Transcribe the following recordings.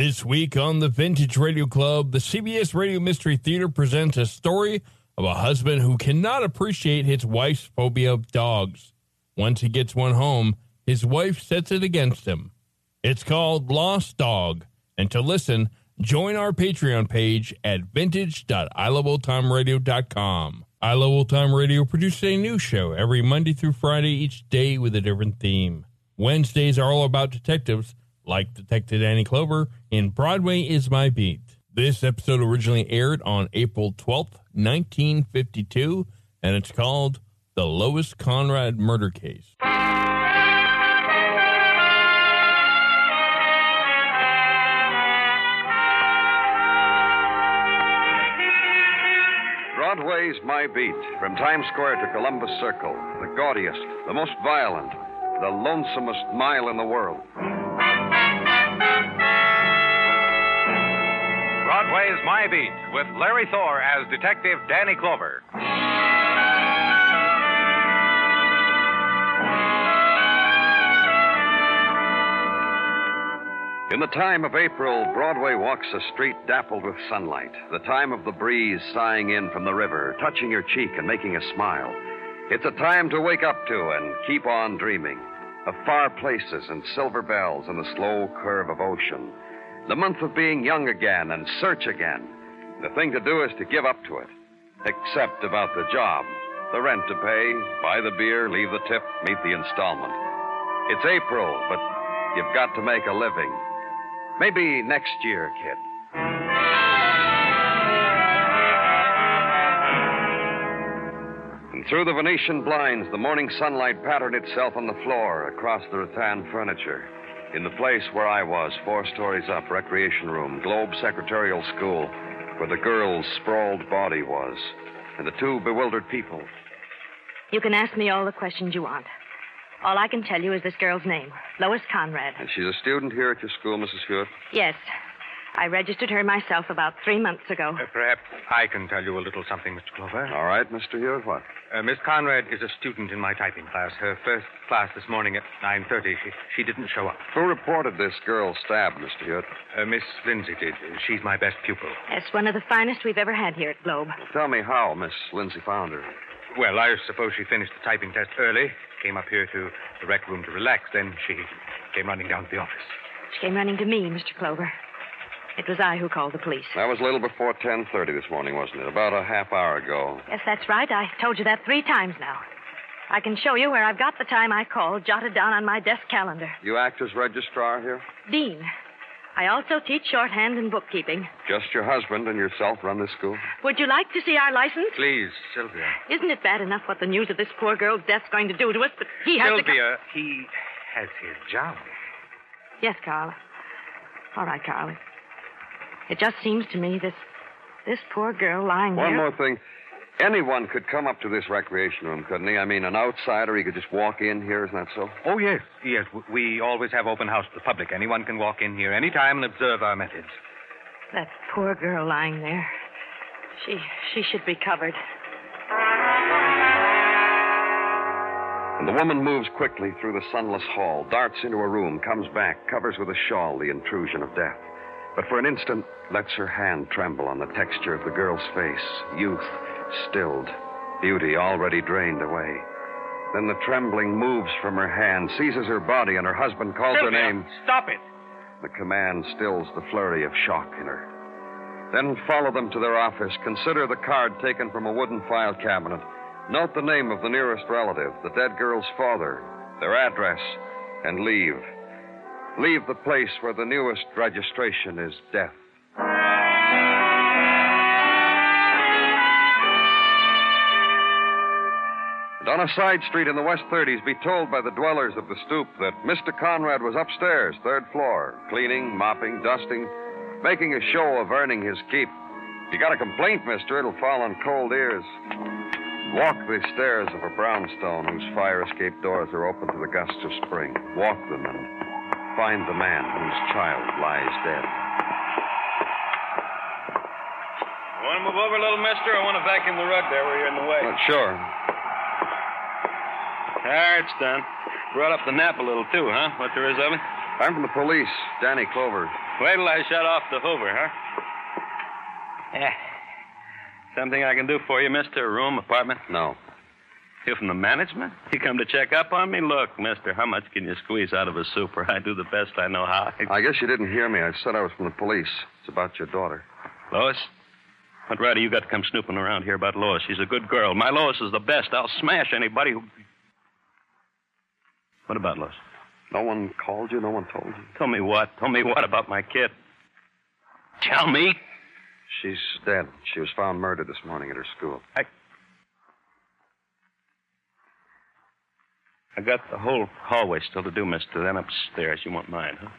This week on the Vintage Radio Club, the CBS Radio Mystery Theater presents a story of a husband who cannot appreciate his wife's phobia of dogs. Once he gets one home, his wife sets it against him. It's called Lost Dog. And to listen, join our Patreon page at vintage.iloveoldtimeradio.com. I Love Old Time Radio produces a new show every Monday through Friday, each day with a different theme. Wednesdays are all about detectives, like Detective Danny Clover in Broadway is My Beat. This episode originally aired on April 12th, 1952, and it's called The Lois Conrad Murder Case. Broadway's My Beat, from Times Square to Columbus Circle, the gaudiest, the most violent, the lonesomest mile in the world. Broadway's My Beat with Larry Thor as Detective Danny Clover. In the time of April, Broadway walks a street dappled with sunlight, the time of the breeze sighing in from the river, touching your cheek and making a smile. It's a time to wake up to and keep on dreaming of far places and silver bells and the slow curve of ocean. The month of being young again and search again. The thing to do is to give up to it, except about the job, the rent to pay, buy the beer, leave the tip, meet the installment. It's April, but you've got to make a living. Maybe next year, kid. And through the Venetian blinds, the morning sunlight patterned itself on the floor across the rattan furniture. In the place where I was, four stories up, recreation room, Globe Secretarial School, where the girl's sprawled body was, and the two bewildered people. You can ask me all the questions you want. All I can tell you is this girl's name, Lois Conrad. And she's a student here at your school, Mrs. Hewitt? Yes. I registered her myself about three months ago. Uh, perhaps I can tell you a little something, Mr. Clover. All right, Mr. Hewitt, what? Uh, Miss Conrad is a student in my typing class. Her first class this morning at 9.30. She, she didn't show up. Who reported this girl stabbed, Mr. Hewitt? Uh, Miss Lindsay did. She's my best pupil. That's one of the finest we've ever had here at Globe. Tell me how Miss Lindsay found her. Well, I suppose she finished the typing test early, came up here to the rec room to relax, then she came running down to the office. She came running to me, Mr. Clover. It was I who called the police. That was a little before 10.30 this morning, wasn't it? About a half hour ago. Yes, that's right. I told you that three times now. I can show you where I've got the time I called jotted down on my desk calendar. You act as registrar here? Dean. I also teach shorthand and bookkeeping. Just your husband and yourself run this school? Would you like to see our license? Please, Sylvia. Isn't it bad enough what the news of this poor girl's death's going to do to us? But he has to. Sylvia, he has his job. Yes, Carl. All right, Carl. It just seems to me this this poor girl lying One there. One more thing. Anyone could come up to this recreation room, couldn't he? I mean, an outsider, he could just walk in here, isn't that so? Oh, yes, yes. We always have open house to the public. Anyone can walk in here anytime and observe our methods. That poor girl lying there. She she should be covered. And the woman moves quickly through the sunless hall, darts into a room, comes back, covers with a shawl the intrusion of death. But for an instant, lets her hand tremble on the texture of the girl's face. Youth stilled, beauty already drained away. Then the trembling moves from her hand, seizes her body, and her husband calls her Sylvia, name. Stop it. The command stills the flurry of shock in her. Then follow them to their office. Consider the card taken from a wooden file cabinet. Note the name of the nearest relative, the dead girl's father, their address, and leave. Leave the place where the newest registration is death. And on a side street in the West 30s, be told by the dwellers of the stoop that Mr. Conrad was upstairs, third floor, cleaning, mopping, dusting, making a show of earning his keep. If you got a complaint, mister, it'll fall on cold ears. Walk the stairs of a brownstone whose fire escape doors are open to the gusts of spring. Walk them and find the man whose child lies dead. Want to move over a little, mister? I want to vacuum the rug there where you're in the way. Not sure. There, it's done. Brought up the nap a little, too, huh? What there is of it? I'm from the police, Danny Clover. Wait till I shut off the Hoover, huh? Yeah. Something I can do for you, mister? A room, apartment? No. You from the management? You come to check up on me? Look, mister, how much can you squeeze out of a super? I do the best I know how. I guess you didn't hear me. I said I was from the police. It's about your daughter. Lois? What right have you got to come snooping around here about Lois? She's a good girl. My Lois is the best. I'll smash anybody who. What about Lois? No one called you? No one told you? Tell me what? Tell me what about my kid? Tell me. She's dead. She was found murdered this morning at her school. I. I got the whole hallway still to do, mister. Then upstairs. You won't mind, huh?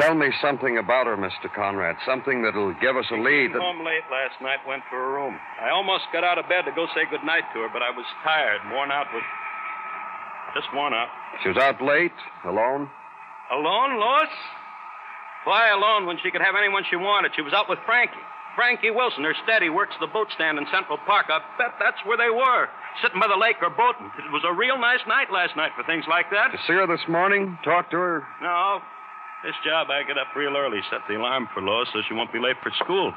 Tell me something about her, Mr. Conrad. Something that'll give us a lead. Came That... home late last night, went for a room. I almost got out of bed to go say goodnight to her, but I was tired, worn out with. Just worn out. She was out late, alone. Alone, Lois? Why alone when she could have anyone she wanted? She was out with Frankie. Frankie Wilson, her steady, works the boat stand in Central Park. I bet that's where they were, sitting by the lake or boating. It was a real nice night last night for things like that. You see her this morning? Talk to her? No, this job I get up real early, set the alarm for Lois so she won't be late for school.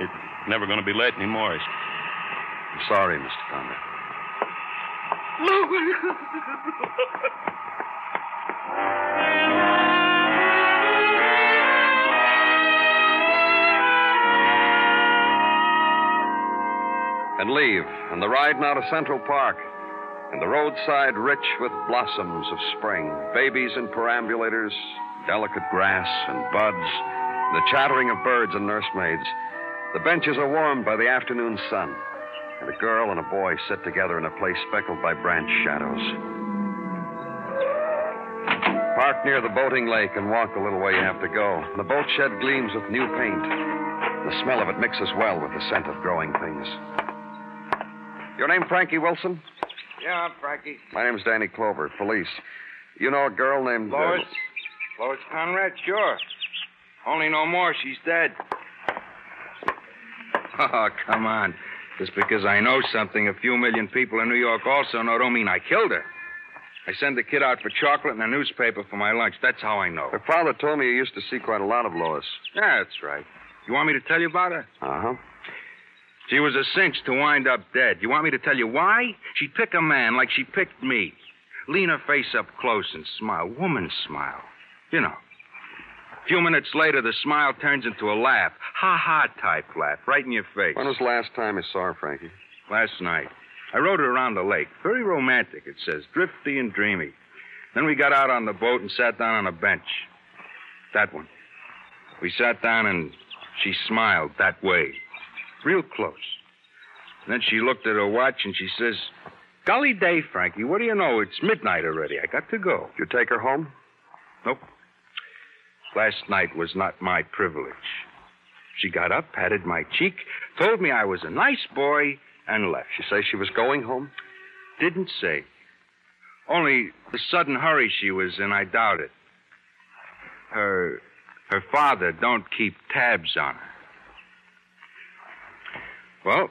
It's never going to be late anymore. I'm sorry, Mr. Conrad. and leave, and the ride now to Central Park, and the roadside rich with blossoms of spring, babies in perambulators, delicate grass and buds, the chattering of birds and nursemaids. The benches are warmed by the afternoon sun, and a girl and a boy sit together in a place speckled by branch shadows. Park near the boating lake and walk the little way you have to go. The boat shed gleams with new paint. The smell of it mixes well with the scent of growing things. Your name Frankie Wilson? Yeah, Frankie. My name's Danny Clover, police. You know a girl named. uh, Lois? Lois Conrad? Sure. Only no more. She's dead. Oh, come on. Just because I know something, a few million people in New York also know, don't mean I killed her. I send the kid out for chocolate and a newspaper for my lunch. That's how I know. Her father told me you used to see quite a lot of Lois. Yeah, that's right. You want me to tell you about her? Uh huh. She was a cinch to wind up dead. You want me to tell you why? She'd pick a man like she picked me. Lean her face up close and smile. Woman smile. You know. A few minutes later, the smile turns into a laugh. Ha ha type laugh, right in your face. When was the last time you saw her, Frankie? Last night. I rode her around the lake. Very romantic, it says. Drifty and dreamy. Then we got out on the boat and sat down on a bench. That one. We sat down and she smiled that way. Real close. Then she looked at her watch and she says, Golly day, Frankie, what do you know? It's midnight already. I got to go. You take her home? Nope. Last night was not my privilege. She got up, patted my cheek, told me I was a nice boy, and left. She say she was going home? Didn't say. Only the sudden hurry she was in, I doubt it. Her Her father don't keep tabs on her. Well,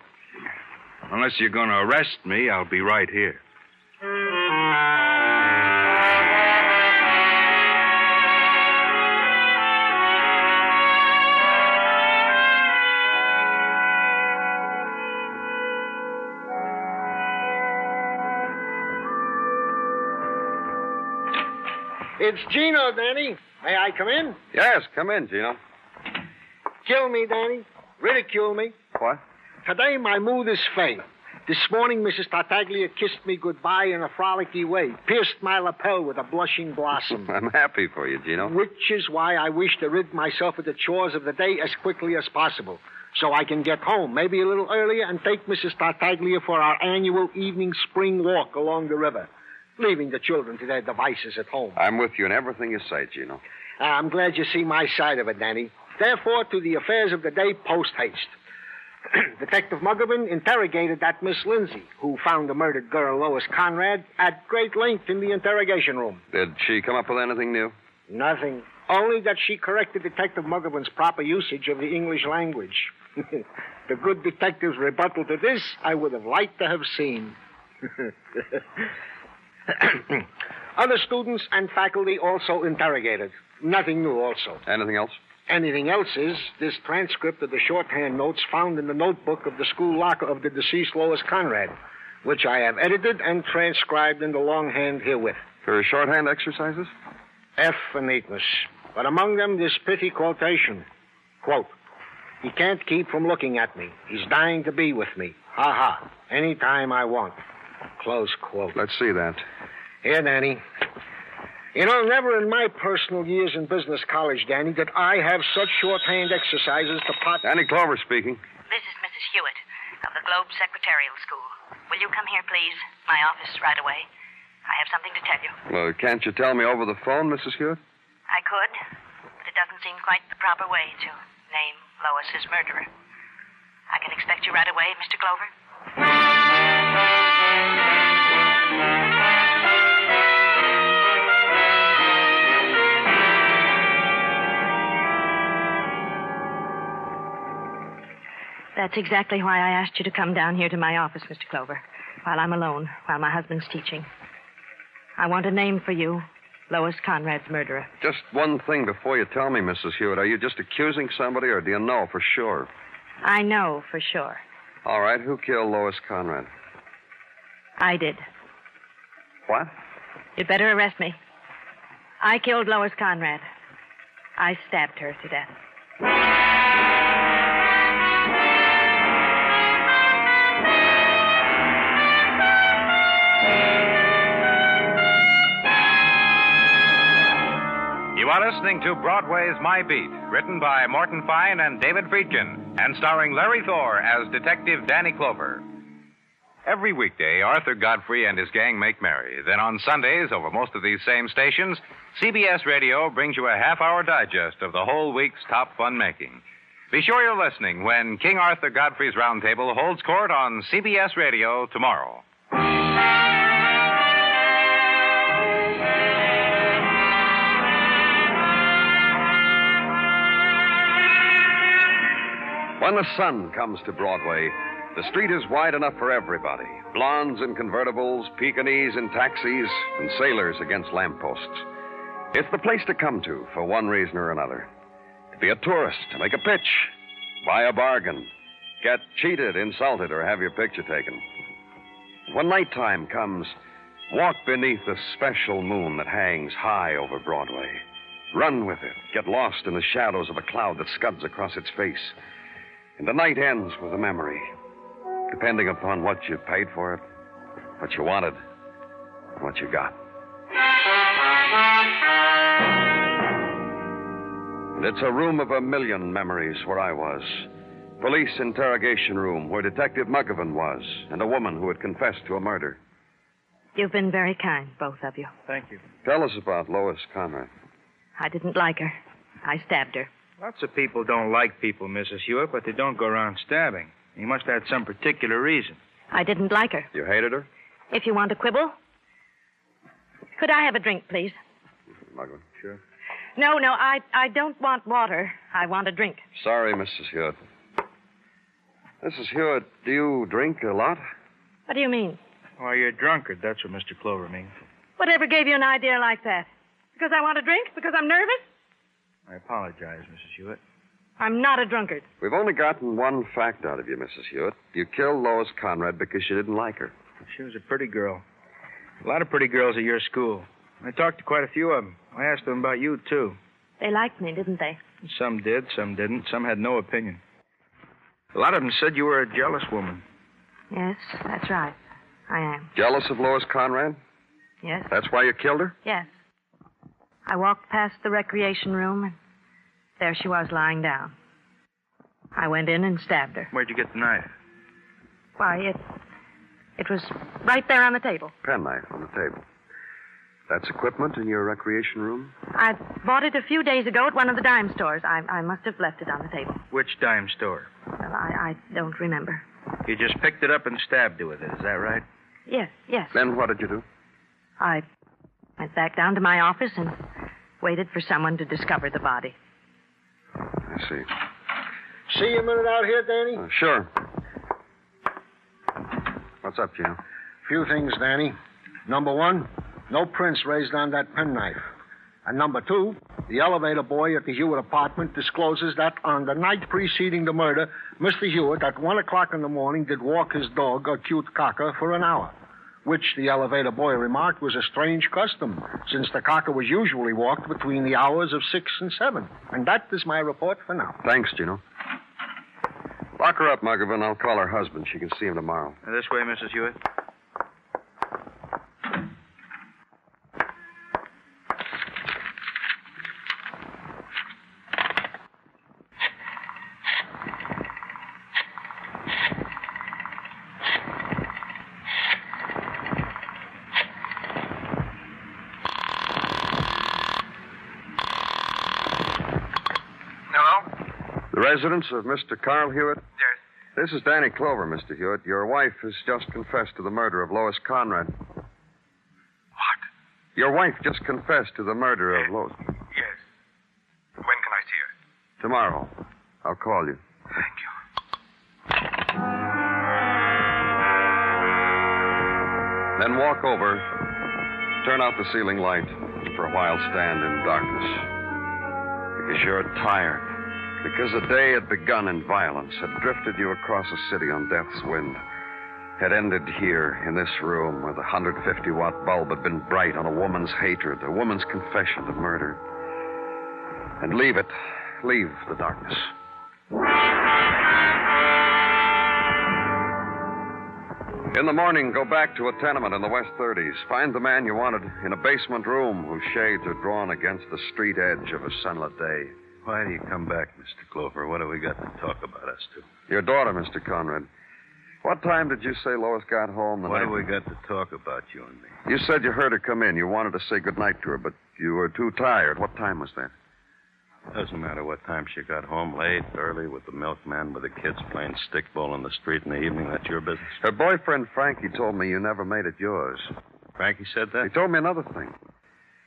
unless you're going to arrest me, I'll be right here. It's Gino, Danny. May I come in? Yes, come in, Gino. Kill me, Danny. Ridicule me. What? Today, my mood is fey. This morning, Mrs. Tartaglia kissed me goodbye in a frolicky way, pierced my lapel with a blushing blossom. I'm happy for you, Gino. Which is why I wish to rid myself of the chores of the day as quickly as possible. So I can get home, maybe a little earlier, and take Mrs. Tartaglia for our annual evening spring walk along the river, leaving the children to their devices at home. I'm with you in everything you say, Gino. Ah, I'm glad you see my side of it, Danny. Therefore, to the affairs of the day post haste. Detective Muggavan interrogated that Miss Lindsay, who found the murdered girl, Lois Conrad, at great length in the interrogation room. Did she come up with anything new? Nothing. Only that she corrected Detective Muggavan's proper usage of the English language. the good detective's rebuttal to this I would have liked to have seen. Other students and faculty also interrogated. Nothing new, also. Anything else? Anything else is this transcript of the shorthand notes found in the notebook of the school locker of the deceased Lois Conrad, which I have edited and transcribed in the longhand herewith. Her shorthand exercises? F for neatness. But among them, this pithy quotation. Quote, He can't keep from looking at me. He's dying to be with me. Ha ha. Any time I want. Close quote. Let's see that. Here, Danny. You know, never in my personal years in business college, Danny, did I have such shorthand exercises to pot. Danny Clover speaking. This is Mrs. Hewitt of the Globe Secretarial School. Will you come here, please? My office right away. I have something to tell you. Well, can't you tell me over the phone, Mrs. Hewitt? I could, but it doesn't seem quite the proper way to name Lois's murderer. I can expect you right away, Mr. Clover. That's exactly why I asked you to come down here to my office, Mr. Clover, while I'm alone, while my husband's teaching. I want a name for you Lois Conrad's murderer. Just one thing before you tell me, Mrs. Hewitt. Are you just accusing somebody, or do you know for sure? I know for sure. All right, who killed Lois Conrad? I did. What? You'd better arrest me. I killed Lois Conrad. I stabbed her to death. Are listening to Broadway's My Beat, written by Morton Fine and David Friedkin, and starring Larry Thor as Detective Danny Clover. Every weekday, Arthur Godfrey and his gang make merry. Then on Sundays, over most of these same stations, CBS Radio brings you a half hour digest of the whole week's top fun making. Be sure you're listening when King Arthur Godfrey's Roundtable holds court on CBS Radio tomorrow. When the sun comes to Broadway, the street is wide enough for everybody blondes in convertibles, Pekingese in taxis, and sailors against lampposts. It's the place to come to for one reason or another to be a tourist, to make a pitch, buy a bargain, get cheated, insulted, or have your picture taken. When nighttime comes, walk beneath the special moon that hangs high over Broadway. Run with it, get lost in the shadows of a cloud that scuds across its face. And the night ends with a memory, depending upon what you paid for it, what you wanted, and what you got. And it's a room of a million memories where I was. Police interrogation room where Detective Muggavan was, and a woman who had confessed to a murder. You've been very kind, both of you. Thank you. Tell us about Lois Conrad. I didn't like her. I stabbed her. Lots of people don't like people, Mrs. Hewitt, but they don't go around stabbing. You must have had some particular reason. I didn't like her. You hated her? If you want to quibble. Could I have a drink, please? Muggavan. Sure. No, no, I, I don't want water. I want a drink. Sorry, Mrs. Hewitt. Mrs. Hewitt, do you drink a lot? What do you mean? Why, you're a drunkard. That's what Mr. Clover means. Whatever gave you an idea like that? Because I want a drink? Because I'm nervous? I apologize, Mrs. Hewitt. I'm not a drunkard. We've only gotten one fact out of you, Mrs. Hewitt. You killed Lois Conrad because you didn't like her. She was a pretty girl. A lot of pretty girls at your school. I talked to quite a few of them. I asked them about you, too. They liked me, didn't they? Some did, some didn't. Some had no opinion. A lot of them said you were a jealous woman. Yes, that's right. I am. Jealous of Lois Conrad? Yes. That's why you killed her? Yes. I walked past the recreation room, and there she was lying down. I went in and stabbed her. Where'd you get the knife? Why, it. It was right there on the table. Penknife on the table. That's equipment in your recreation room? I bought it a few days ago at one of the dime stores. I, I must have left it on the table. Which dime store? Well, I, I don't remember. You just picked it up and stabbed her with it, is that right? Yes, yes. Then what did you do? I went back down to my office and waited for someone to discover the body. I see. See you a minute out here, Danny? Uh, sure. What's up, Gino? Few things, Danny. Number one, no prints raised on that penknife. And number two, the elevator boy at the Hewitt apartment discloses that on the night preceding the murder, Mr. Hewitt at one o'clock in the morning did walk his dog, a cute cocker, for an hour. Which the elevator boy remarked was a strange custom, since the cocker was usually walked between the hours of six and seven. And that is my report for now. Thanks, Gino. Lock her up, Muggavan. I'll call her husband. She can see him tomorrow. This way, Mrs. Hewitt. Residence of Mr. Carl Hewitt? Yes. This is Danny Clover, Mr. Hewitt. Your wife has just confessed to the murder of Lois Conrad. What? Your wife just confessed to the murder of Lois. Yes. When can I see her? Tomorrow. I'll call you. Thank you. Then walk over, turn out the ceiling light, and for a while stand in darkness. Because you're tired. Because the day had begun in violence, had drifted you across a city on death's wind, had ended here in this room where the 150 watt bulb had been bright on a woman's hatred, a woman's confession to murder. And leave it, leave the darkness. In the morning, go back to a tenement in the West 30s. Find the man you wanted in a basement room whose shades are drawn against the street edge of a sunlit day. Why do you come back, Mr. Clover? What have we got to talk about us two? Your daughter, Mr. Conrad. What time did you say Lois got home? The What night have we got to talk about, you and me? You said you heard her come in. You wanted to say goodnight to her, but you were too tired. What time was that? Doesn't matter what time she got home, late, early, with the milkman, with the kids playing stickball in the street in the evening. That's your business. Her boyfriend, Frankie, told me you never made it yours. Frankie said that? He told me another thing.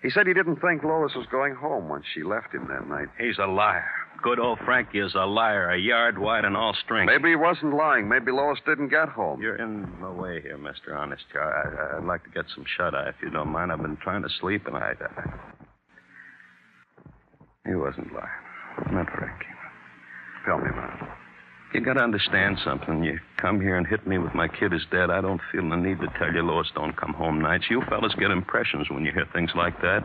He said he didn't think Lois was going home when she left him that night. He's a liar. Good old Frankie is a liar, a yard wide and all strength. Maybe he wasn't lying. Maybe Lois didn't get home. You're in the way here, Mr. Honest. I, I'd like to get some shut eye if you don't mind. I've been trying to sleep and I. I... He wasn't lying. Not Frankie. Tell me about it. You gotta understand something. You come here and hit me with my kid is dead. I don't feel the need to tell you Lois don't come home nights. You fellas get impressions when you hear things like that.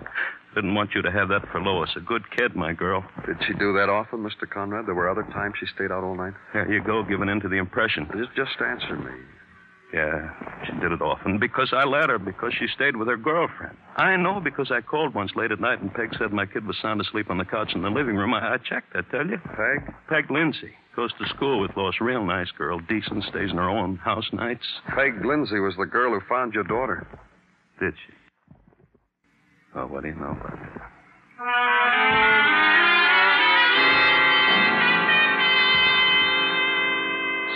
Didn't want you to have that for Lois. A good kid, my girl. Did she do that often, Mr. Conrad? There were other times she stayed out all night? There you go, giving in to the impression. Just, just answer me. Yeah, she did it often because I let her, because she stayed with her girlfriend. I know because I called once late at night and Peg said my kid was sound asleep on the couch in the living room. I, I checked, I tell you. Peg? Peg Lindsay. Goes to school with Lois. Real nice girl. Decent. Stays in her own house nights. Peg Lindsay was the girl who found your daughter. Did she? Oh, what do you know about that?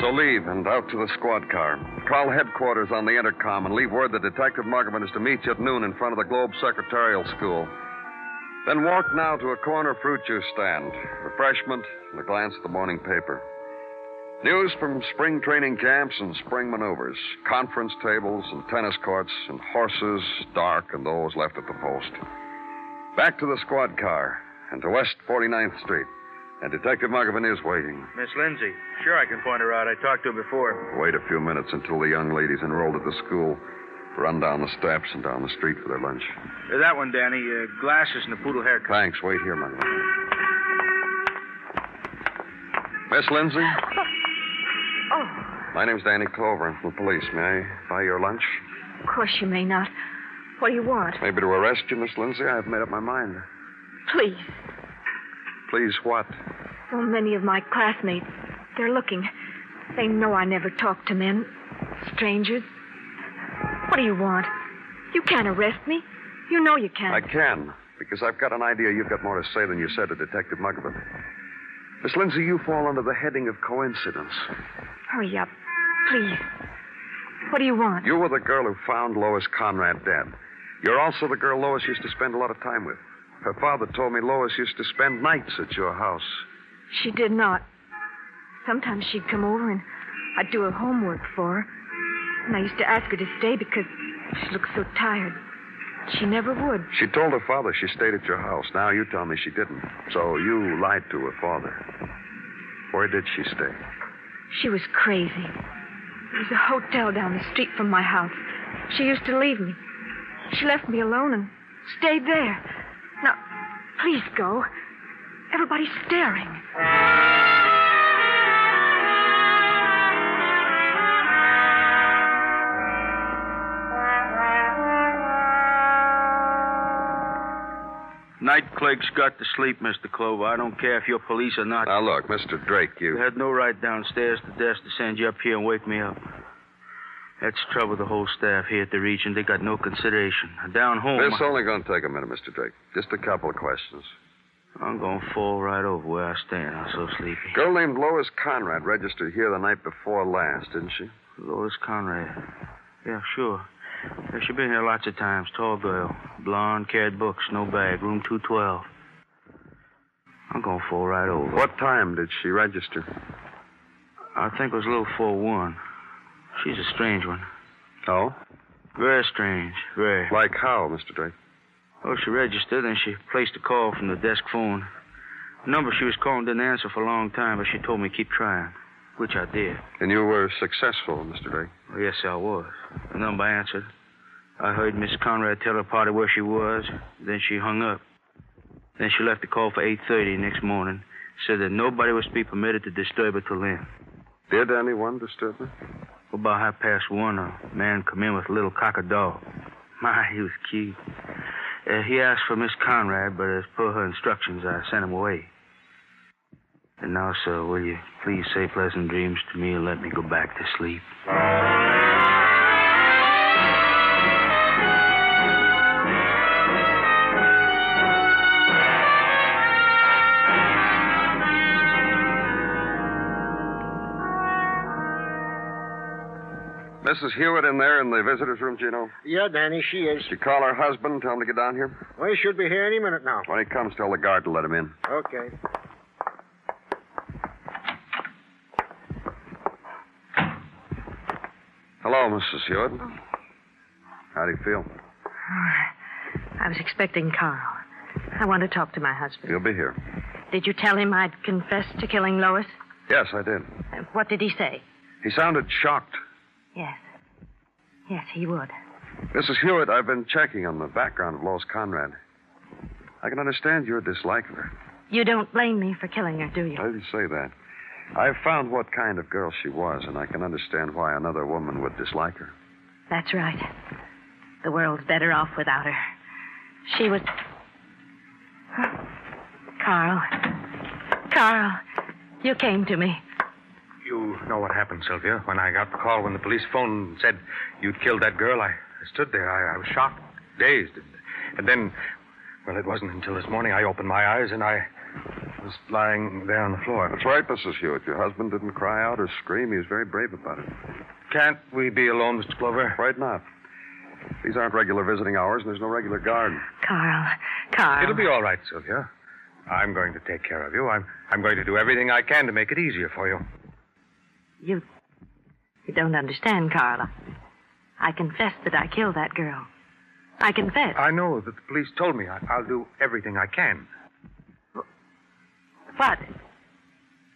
So leave and out to the squad car. Call headquarters on the intercom and leave word that Detective Muggavan is to meet you at noon in front of the Globe Secretarial School. Then walk now to a corner fruit juice stand, refreshment, and a glance at the morning paper. News from spring training camps and spring maneuvers, conference tables and tennis courts, and horses, dark, and those left at the post. Back to the squad car and to West 49th Street. And Detective Muggavan is waiting. Miss Lindsay. Sure, I can point her out. I talked to her before. Wait a few minutes until the young ladies enrolled at the school run down the steps and down the street for their lunch. Uh, that one, Danny. Uh, glasses and a poodle haircut. Thanks. Wait here, Muggavan. Miss Lindsay? Oh, My name's Danny Clover. I'm from the police. May I buy your lunch? of course you may not. What do you want? Maybe to arrest you, Miss Lindsay? I've made up my mind. Please. Please, what? So many of my classmates, they're looking. They know I never talk to men, strangers. What do you want? You can't arrest me. You know you can't. I can, because I've got an idea you've got more to say than you said to Detective Muggavan. Miss Lindsay, you fall under the heading of coincidence. Hurry up, please. What do you want? You were the girl who found Lois Conrad dead. You're also the girl Lois used to spend a lot of time with. Her father told me Lois used to spend nights at your house. She did not. Sometimes she'd come over and I'd do her homework for her. And I used to ask her to stay because she looked so tired. She never would. She told her father she stayed at your house. Now you tell me she didn't. So you lied to her father. Where did she stay? She was crazy. There was a hotel down the street from my house. She used to leave me. She left me alone and stayed there. Now, please go. Everybody's staring. Night clerk's got to sleep, Mr. Clover. I don't care if you're police or not. Now, look, Mr. Drake, you. You had no right downstairs to the desk to send you up here and wake me up. That's trouble the whole staff here at the Region. They got no consideration. Down home. This I- only going to take a minute, Mr. Drake. Just a couple of questions. I'm going to fall right over where I stand. I'm so sleepy. Girl named Lois Conrad registered here the night before last, didn't she? Lois Conrad. Yeah, sure. Yeah, she been here lots of times. Tall girl. Blonde, carried books, no bag. Room 212. I'm going to fall right over. What time did she register? I think it was a little 4-1. She's a strange one. Oh? Very strange. Very. Like how, Mr. Drake? Oh, she registered, and she placed a call from the desk phone. The number she was calling didn't answer for a long time, but she told me to keep trying, which I did. And you were successful, Mr. Drake. Oh, yes, I was. The number answered. I heard Miss Conrad tell her party where she was. Then she hung up. Then she left the call for 8.30 next morning. Said that nobody was to be permitted to disturb her till then. Did anyone disturb her? About half past one, a man come in with a little cocker dog. My, he was cute. Uh, he asked for Miss Conrad, but as per her instructions, I sent him away. And now, sir, will you please say pleasant dreams to me and let me go back to sleep? Mrs. Hewitt in there in the visitor's room, Gino? Yeah, Danny, she is. Did you call her husband, tell him to get down here? Well, he should be here any minute now. When he comes, tell the guard to let him in. Okay. Hello, Mrs. Hewitt. How do you feel? I was expecting Carl. I want to talk to my husband. He'll be here. Did you tell him I'd confessed to killing Lois? Yes, I did. Uh, What did he say? He sounded shocked. Yes. Yes, he would. Mrs. Hewitt, I've been checking on the background of Lois Conrad. I can understand your dislike of her. You don't blame me for killing her, do you? I didn't say that. I've found what kind of girl she was, and I can understand why another woman would dislike her. That's right. The world's better off without her. She was. Carl. Carl, you came to me. You know what happened, Sylvia. When I got the call when the police phoned and said you'd killed that girl, I, I stood there. I, I was shocked, dazed. And, and then, well, it wasn't until this morning I opened my eyes and I was lying there on the floor. That's right, Mrs. Hewitt. Your husband didn't cry out or scream. He was very brave about it. Can't we be alone, Mr. Clover? Right not. These aren't regular visiting hours, and there's no regular guard. Carl, Carl. It'll be all right, Sylvia. I'm going to take care of you. I'm, I'm going to do everything I can to make it easier for you. You. You don't understand, Carla. I confess that I killed that girl. I confess. I know that the police told me I, I'll do everything I can. What?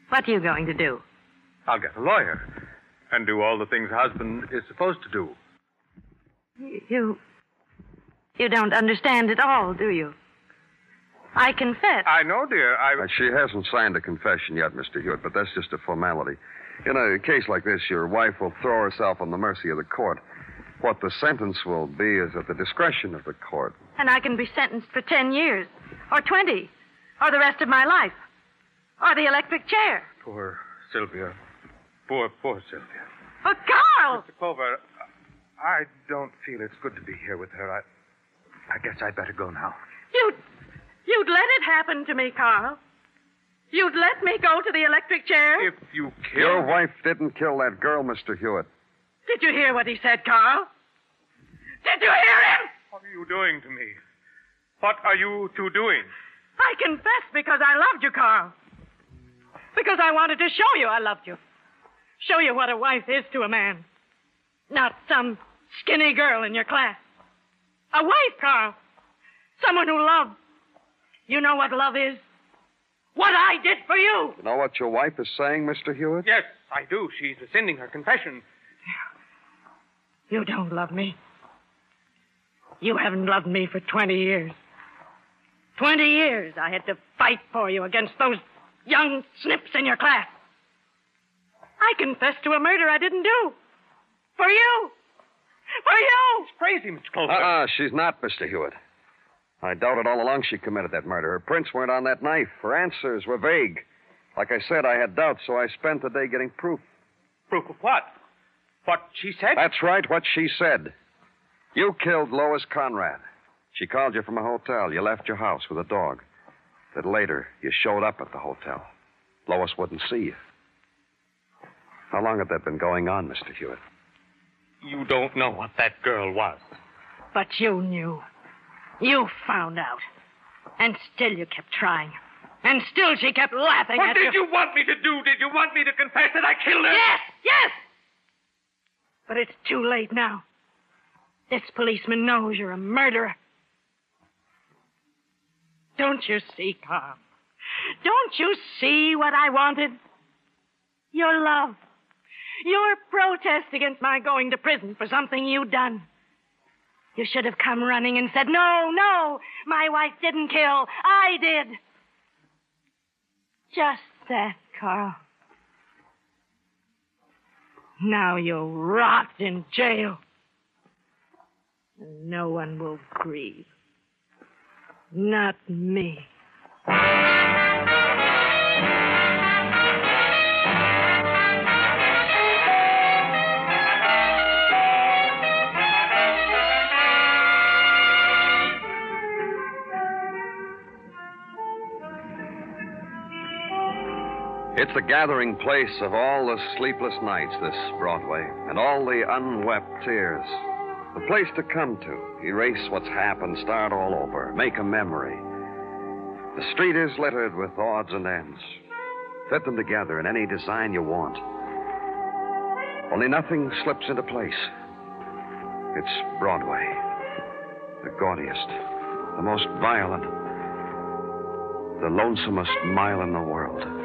What are you going to do? I'll get a lawyer and do all the things a husband is supposed to do. You. You don't understand at all, do you? I confess. I know, dear. I. Uh, she hasn't signed a confession yet, Mr. Hewitt, but that's just a formality. In a case like this, your wife will throw herself on the mercy of the court. What the sentence will be is at the discretion of the court. And I can be sentenced for 10 years, or 20, or the rest of my life, or the electric chair. Poor Sylvia. Poor, poor Sylvia. Oh, Carl! Mr. Clover, I don't feel it's good to be here with her. I, I guess I'd better go now. You'd, you'd let it happen to me, Carl. You'd let me go to the electric chair? If you kill. Your wife didn't kill that girl, Mr. Hewitt. Did you hear what he said, Carl? Did you hear him? What are you doing to me? What are you two doing? I confess because I loved you, Carl. Because I wanted to show you I loved you. Show you what a wife is to a man. Not some skinny girl in your class. A wife, Carl. Someone who loves. You know what love is? What I did for you. You know what your wife is saying, Mr. Hewitt? Yes, I do. She's rescinding her confession. You don't love me. You haven't loved me for 20 years. 20 years I had to fight for you against those young snips in your class. I confessed to a murder I didn't do. For you. For you. It's crazy, Mr. Clover. Uh-uh, she's not, Mr. Hewitt. I doubted all along she committed that murder. Her prints weren't on that knife. Her answers were vague. Like I said, I had doubts, so I spent the day getting proof. Proof of what? What she said? That's right, what she said. You killed Lois Conrad. She called you from a hotel. You left your house with a dog. That later, you showed up at the hotel. Lois wouldn't see you. How long had that been going on, Mr. Hewitt? You don't know what that girl was. But you knew. You found out. And still you kept trying. And still she kept laughing What at you. What did you want me to do? Did you want me to confess that I killed her? Yes, yes! But it's too late now. This policeman knows you're a murderer. Don't you see, Carl? Don't you see what I wanted? Your love. Your protest against my going to prison for something you'd done. You should have come running and said, No, no, my wife didn't kill. I did. Just that, Carl. Now you'll rot in jail. And no one will grieve. Not me. It's the gathering place of all the sleepless nights, this Broadway, and all the unwept tears. The place to come to, erase what's happened, start all over, make a memory. The street is littered with odds and ends. Fit them together in any design you want. Only nothing slips into place. It's Broadway. The gaudiest, the most violent, the lonesomest mile in the world.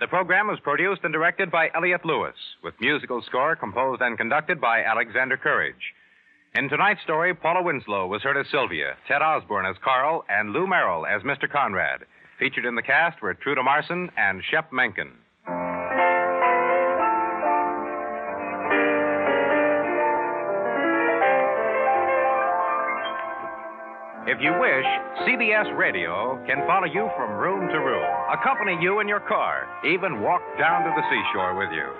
The program was produced and directed by Elliott Lewis, with musical score composed and conducted by Alexander Courage. In tonight's story, Paula Winslow was heard as Sylvia, Ted Osborne as Carl, and Lou Merrill as Mr. Conrad. Featured in the cast were Truda Marson and Shep Menken. If you wish, CBS Radio can follow you from room to room, accompany you in your car, even walk down to the seashore with you.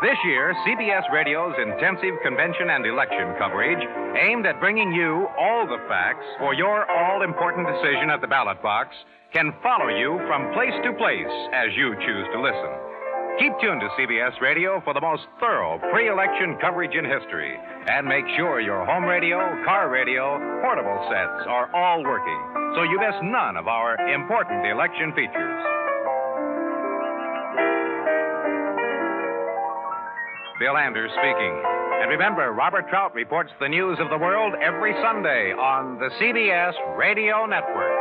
This year, CBS Radio's intensive convention and election coverage, aimed at bringing you all the facts for your all important decision at the ballot box, can follow you from place to place as you choose to listen. Keep tuned to CBS Radio for the most thorough pre election coverage in history. And make sure your home radio, car radio, portable sets are all working so you miss none of our important election features. Bill Anders speaking. And remember, Robert Trout reports the news of the world every Sunday on the CBS Radio Network.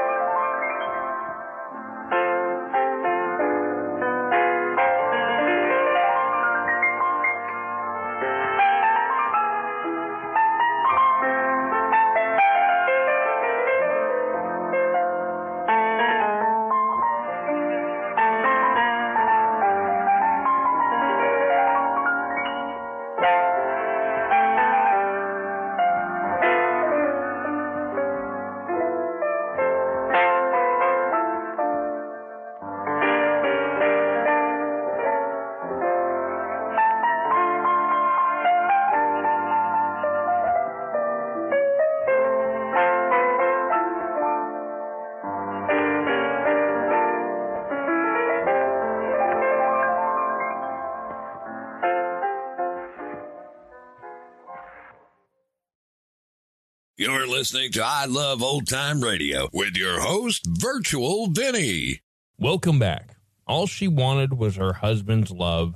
You're listening to I Love Old Time Radio with your host, Virtual Vinny. Welcome back. All she wanted was her husband's love,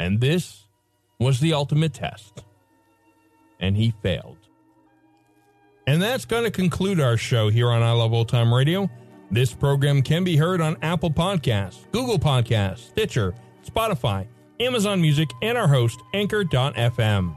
and this was the ultimate test. And he failed. And that's going to conclude our show here on I Love Old Time Radio. This program can be heard on Apple Podcasts, Google Podcasts, Stitcher, Spotify, Amazon Music, and our host, Anchor.fm.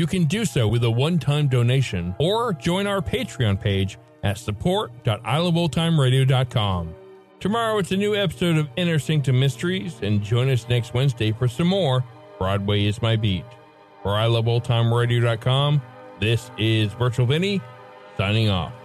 you can do so with a one time donation or join our Patreon page at support.iloveoldtimeradio.com. Tomorrow it's a new episode of Inner Sanctum Mysteries, and join us next Wednesday for some more Broadway is My Beat. For iloveoldtimeradio.com, this is Virtual Vinny signing off.